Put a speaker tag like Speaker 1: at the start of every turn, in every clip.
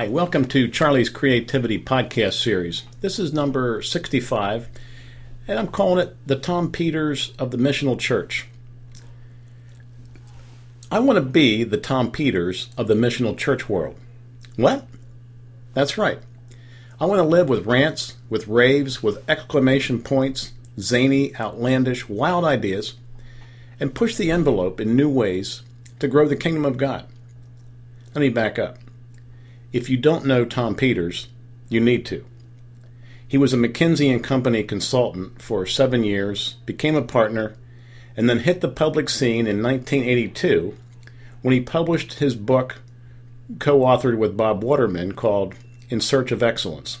Speaker 1: Hi, welcome to Charlie's Creativity Podcast Series. This is number 65, and I'm calling it The Tom Peters of the Missional Church. I want to be the Tom Peters of the missional church world. What? That's right. I want to live with rants, with raves, with exclamation points, zany, outlandish, wild ideas, and push the envelope in new ways to grow the kingdom of God. Let me back up. If you don't know Tom Peters, you need to. He was a McKinsey and Company consultant for seven years, became a partner, and then hit the public scene in 1982 when he published his book, co authored with Bob Waterman, called In Search of Excellence.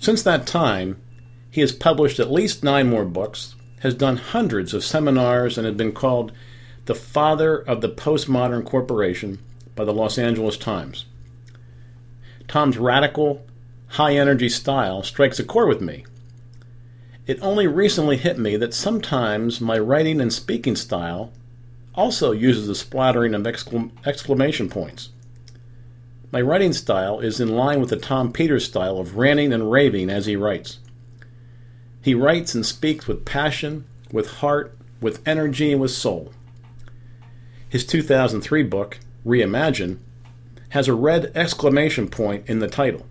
Speaker 1: Since that time, he has published at least nine more books, has done hundreds of seminars, and has been called the father of the postmodern corporation by the Los Angeles Times. Tom's radical, high energy style strikes a chord with me. It only recently hit me that sometimes my writing and speaking style also uses a splattering of exclamation points. My writing style is in line with the Tom Peters style of ranting and raving as he writes. He writes and speaks with passion, with heart, with energy, and with soul. His 2003 book, Reimagine, has a red exclamation point in the title.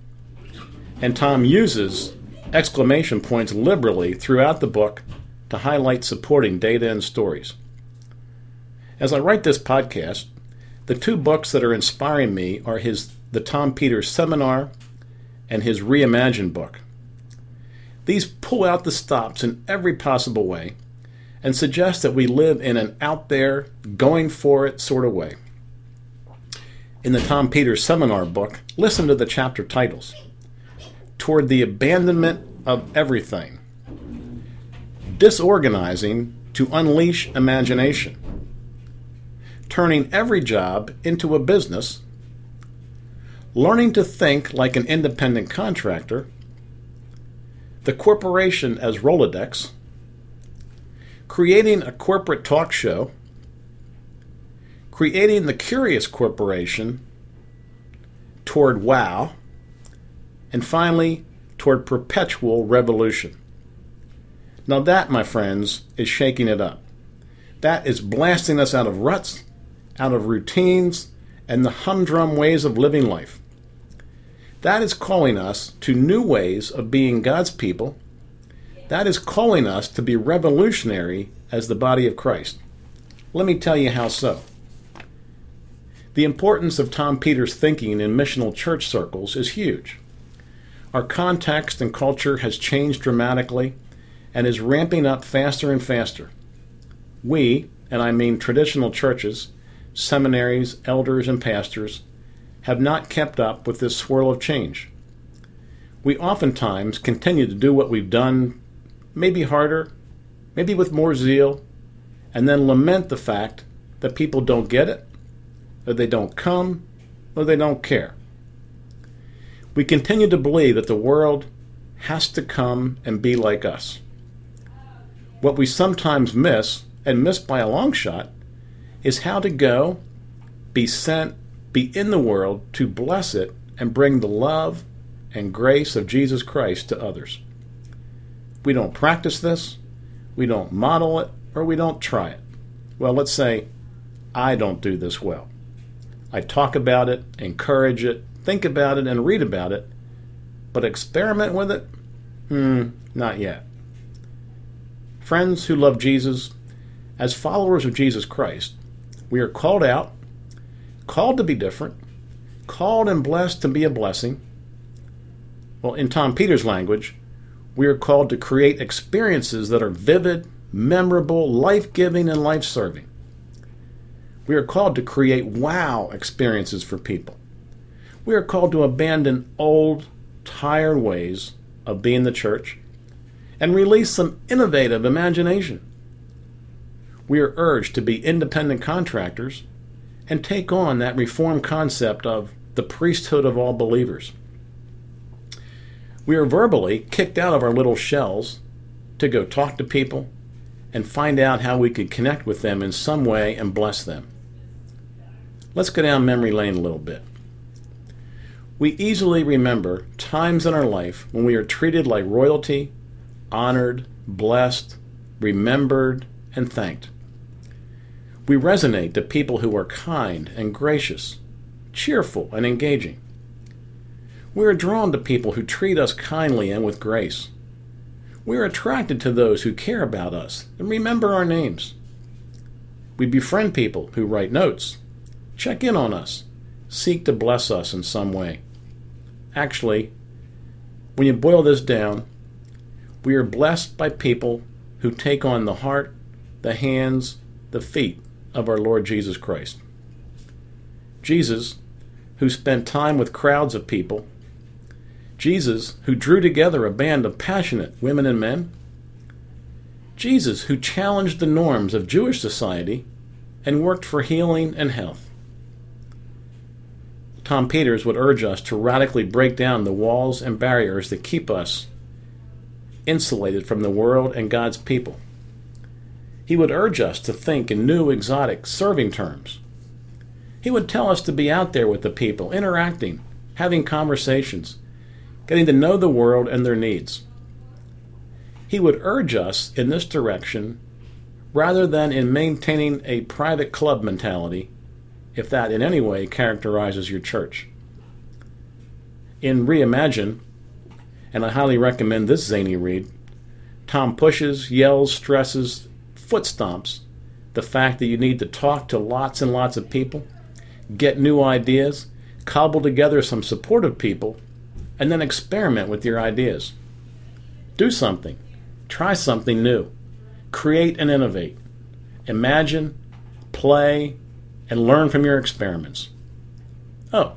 Speaker 1: And Tom uses exclamation points liberally throughout the book to highlight supporting data and stories. As I write this podcast, the two books that are inspiring me are his The Tom Peters Seminar and his Reimagine book. These pull out the stops in every possible way and suggest that we live in an out there, going for it sort of way in the Tom Peters seminar book, listen to the chapter titles. Toward the Abandonment of Everything, Disorganizing to Unleash Imagination, Turning Every Job into a Business, Learning to Think Like an Independent Contractor, The Corporation as Rolodex, Creating a Corporate Talk Show creating the Curious Corporation toward wow, and finally toward perpetual revolution. Now, that, my friends, is shaking it up. That is blasting us out of ruts, out of routines, and the humdrum ways of living life. That is calling us to new ways of being God's people. That is calling us to be revolutionary as the body of Christ. Let me tell you how so. The importance of Tom Peters' thinking in missional church circles is huge. Our context and culture has changed dramatically and is ramping up faster and faster. We, and I mean traditional churches, seminaries, elders, and pastors, have not kept up with this swirl of change. We oftentimes continue to do what we've done, maybe harder, maybe with more zeal, and then lament the fact that people don't get it or they don't come, or they don't care. We continue to believe that the world has to come and be like us. What we sometimes miss, and miss by a long shot, is how to go, be sent, be in the world to bless it and bring the love and grace of Jesus Christ to others. We don't practice this, we don't model it, or we don't try it. Well, let's say I don't do this well. I talk about it, encourage it, think about it, and read about it, but experiment with it? Hmm, not yet. Friends who love Jesus, as followers of Jesus Christ, we are called out, called to be different, called and blessed to be a blessing. Well, in Tom Peters' language, we are called to create experiences that are vivid, memorable, life giving, and life serving. We are called to create wow experiences for people. We are called to abandon old, tired ways of being the church and release some innovative imagination. We are urged to be independent contractors and take on that reform concept of the priesthood of all believers. We are verbally kicked out of our little shells to go talk to people and find out how we could connect with them in some way and bless them. Let's go down memory lane a little bit. We easily remember times in our life when we are treated like royalty, honored, blessed, remembered, and thanked. We resonate to people who are kind and gracious, cheerful and engaging. We are drawn to people who treat us kindly and with grace. We are attracted to those who care about us and remember our names. We befriend people who write notes, check in on us, seek to bless us in some way. Actually, when you boil this down, we are blessed by people who take on the heart, the hands, the feet of our Lord Jesus Christ. Jesus, who spent time with crowds of people, Jesus, who drew together a band of passionate women and men, Jesus, who challenged the norms of Jewish society and worked for healing and health. Tom Peters would urge us to radically break down the walls and barriers that keep us insulated from the world and God's people. He would urge us to think in new, exotic, serving terms. He would tell us to be out there with the people, interacting, having conversations, getting to know the world and their needs. He would urge us in this direction rather than in maintaining a private club mentality, if that in any way characterizes your church. In Reimagine, and I highly recommend this zany read, Tom pushes, yells, stresses, foot stomps the fact that you need to talk to lots and lots of people, get new ideas, cobble together some supportive people, and then experiment with your ideas. Do something. Try something new. Create and innovate. Imagine, play, and learn from your experiments. Oh,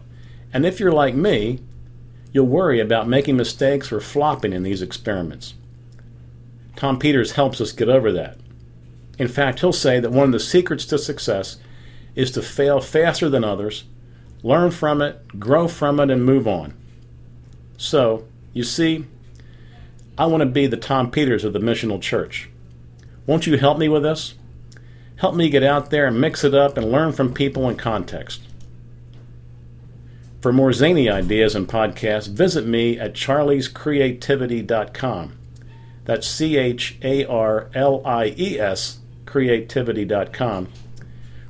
Speaker 1: and if you're like me, you'll worry about making mistakes or flopping in these experiments. Tom Peters helps us get over that. In fact, he'll say that one of the secrets to success is to fail faster than others, learn from it, grow from it, and move on. So, you see, I want to be the Tom Peters of the Missional Church. Won't you help me with this? Help me get out there and mix it up and learn from people and context. For more zany ideas and podcasts, visit me at charliescreativity.com. That's C H A R L I E S creativity.com.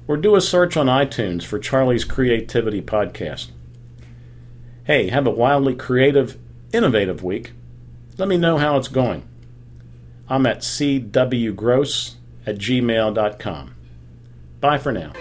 Speaker 1: Or do a search on iTunes for Charlie's Creativity Podcast. Hey, have a wildly creative, innovative week. Let me know how it's going. I'm at cwgross at gmail.com. Bye for now.